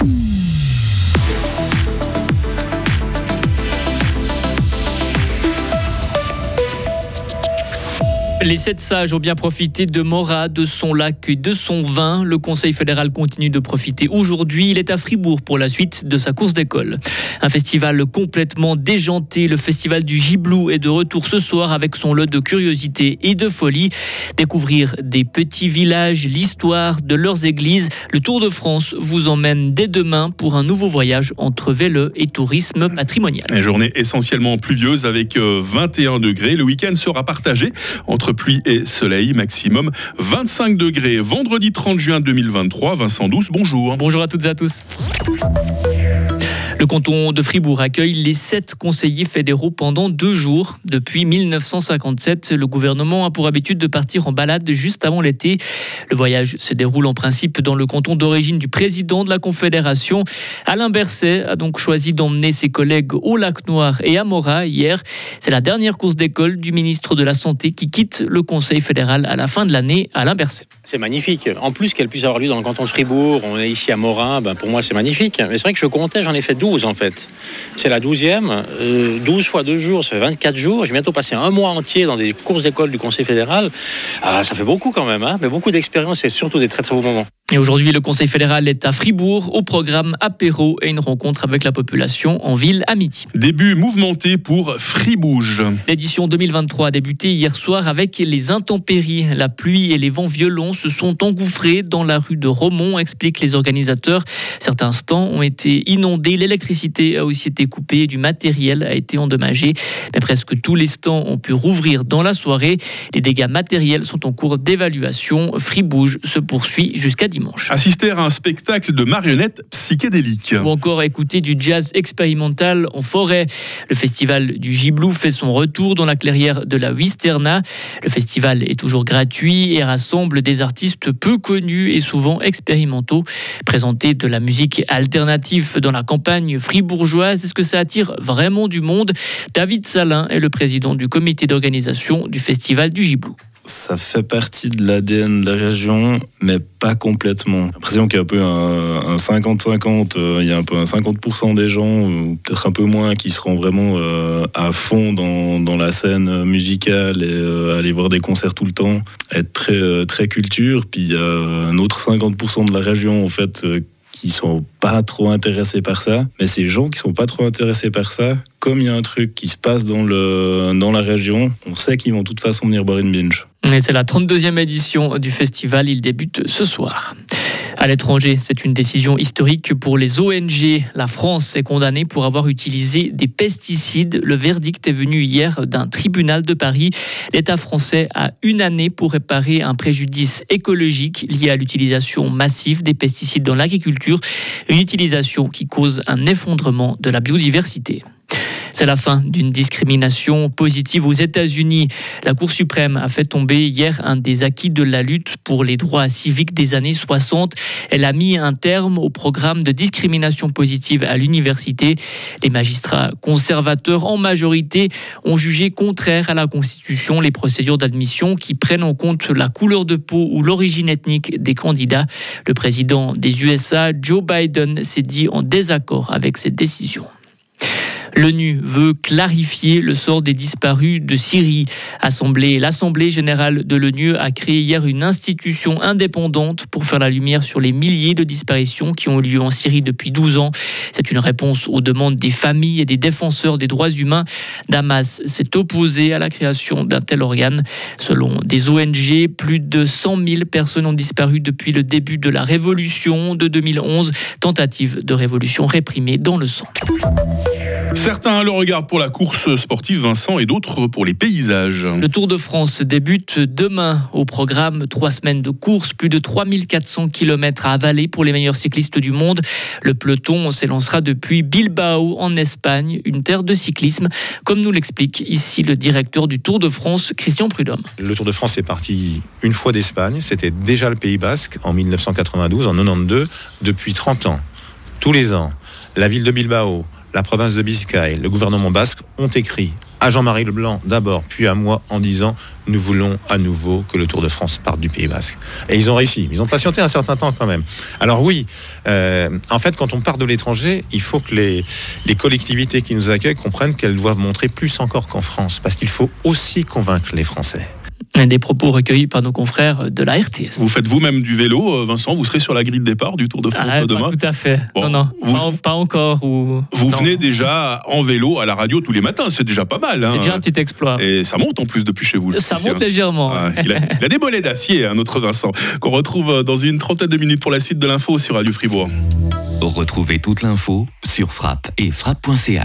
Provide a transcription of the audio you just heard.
Mm. Les sept sages ont bien profité de Mora, de son lac et de son vin. Le Conseil fédéral continue de profiter aujourd'hui. Il est à Fribourg pour la suite de sa course d'école. Un festival complètement déjanté. Le festival du Giblou est de retour ce soir avec son lot de curiosité et de folie. Découvrir des petits villages, l'histoire de leurs églises. Le Tour de France vous emmène dès demain pour un nouveau voyage entre vélo et tourisme patrimonial. Une journée essentiellement pluvieuse avec 21 euh, degrés. Le week-end sera partagé entre pluie et soleil, maximum 25 degrés. Vendredi 30 juin 2023, Vincent Douce, bonjour. Bonjour à toutes et à tous. Le canton de Fribourg accueille les sept conseillers fédéraux pendant deux jours. Depuis 1957, le gouvernement a pour habitude de partir en balade juste avant l'été. Le voyage se déroule en principe dans le canton d'origine du président de la Confédération. Alain Berset a donc choisi d'emmener ses collègues au Lac Noir et à Mora hier. C'est la dernière course d'école du ministre de la Santé qui quitte le Conseil fédéral à la fin de l'année. Alain Berset. C'est magnifique. En plus qu'elle puisse avoir lieu dans le canton de Fribourg, on est ici à Morin, ben pour moi c'est magnifique. Mais c'est vrai que je comptais, j'en ai fait 12 en fait. C'est la 12e, 12 fois 2 jours, ça fait 24 jours. J'ai bientôt passé un mois entier dans des courses d'école du Conseil fédéral. Ah, ça fait beaucoup quand même, hein mais beaucoup d'expérience et surtout des très très beaux moments. Et aujourd'hui, le Conseil fédéral est à Fribourg au programme apéro et une rencontre avec la population en ville à midi. Début mouvementé pour Fribouge. L'édition 2023 a débuté hier soir avec les intempéries. La pluie et les vents violents se sont engouffrés dans la rue de Romont, expliquent les organisateurs. Certains stands ont été inondés, l'électricité a aussi été coupée, du matériel a été endommagé. Mais presque tous les stands ont pu rouvrir dans la soirée. Les dégâts matériels sont en cours d'évaluation. Fribouge se poursuit jusqu'à dimanche. Assister à un spectacle de marionnettes psychédéliques. Ou encore écouter du jazz expérimental en forêt. Le festival du Giblou fait son retour dans la clairière de la Wisterna. Le festival est toujours gratuit et rassemble des artistes peu connus et souvent expérimentaux. Présenter de la musique alternative dans la campagne fribourgeoise, est-ce que ça attire vraiment du monde? David Salin est le président du comité d'organisation du festival du Giblou ça fait partie de l'ADN de la région, mais pas complètement. J'ai l'impression qu'il y a un peu un 50-50, euh, il y a un peu un 50% des gens, ou peut-être un peu moins, qui seront vraiment euh, à fond dans, la scène musicale et euh, aller voir des concerts tout le temps, être très, très culture. Puis il y a un autre 50% de la région, en fait, qui sont pas trop intéressés par ça. Mais ces gens qui sont pas trop intéressés par ça, comme il y a un truc qui se passe dans, dans la région, on sait qu'ils vont de toute façon venir boire une binge. Et c'est la 32e édition du festival. Il débute ce soir. À l'étranger, c'est une décision historique pour les ONG. La France est condamnée pour avoir utilisé des pesticides. Le verdict est venu hier d'un tribunal de Paris. L'État français a une année pour réparer un préjudice écologique lié à l'utilisation massive des pesticides dans l'agriculture, une utilisation qui cause un effondrement de la biodiversité. C'est la fin d'une discrimination positive aux États-Unis. La Cour suprême a fait tomber hier un des acquis de la lutte pour les droits civiques des années 60. Elle a mis un terme au programme de discrimination positive à l'université. Les magistrats conservateurs en majorité ont jugé contraire à la Constitution les procédures d'admission qui prennent en compte la couleur de peau ou l'origine ethnique des candidats. Le président des USA, Joe Biden, s'est dit en désaccord avec cette décision. L'ONU veut clarifier le sort des disparus de Syrie. L'Assemblée générale de l'ONU a créé hier une institution indépendante pour faire la lumière sur les milliers de disparitions qui ont eu lieu en Syrie depuis 12 ans. C'est une réponse aux demandes des familles et des défenseurs des droits humains. Damas s'est opposé à la création d'un tel organe. Selon des ONG, plus de 100 000 personnes ont disparu depuis le début de la révolution de 2011, tentative de révolution réprimée dans le sang. Certains le regardent pour la course sportive, Vincent, et d'autres pour les paysages. Le Tour de France débute demain au programme. Trois semaines de course, plus de 3400 km à avaler pour les meilleurs cyclistes du monde. Le peloton s'élancera depuis Bilbao en Espagne, une terre de cyclisme, comme nous l'explique ici le directeur du Tour de France, Christian Prudhomme. Le Tour de France est parti une fois d'Espagne. C'était déjà le Pays Basque en 1992, en 92, depuis 30 ans. Tous les ans, la ville de Bilbao, la province de Biscaye, le gouvernement basque ont écrit à Jean-Marie Leblanc d'abord, puis à moi en disant nous voulons à nouveau que le Tour de France parte du Pays Basque. Et ils ont réussi. Ils ont patienté un certain temps quand même. Alors oui, euh, en fait, quand on part de l'étranger, il faut que les, les collectivités qui nous accueillent comprennent qu'elles doivent montrer plus encore qu'en France, parce qu'il faut aussi convaincre les Français. Des propos recueillis par nos confrères de la RTS. Vous faites vous-même du vélo, euh, Vincent Vous serez sur la grille de départ du Tour de France Ah, pas demain tout à fait. Bon, non, non, vous- pas, en- pas encore. Ou... Vous non. venez déjà en vélo à la radio tous les matins, c'est déjà pas mal. hein. C'est déjà un petit exploit. Et ça monte en plus depuis chez vous. Ça monte hein. légèrement. Ouais, il, a, il a des bolets d'acier, un autre Vincent, qu'on retrouve euh, dans une trentaine de minutes pour la suite de l'info sur Radio Fribourg. Retrouvez toute l'info sur frappe et frappe.ch.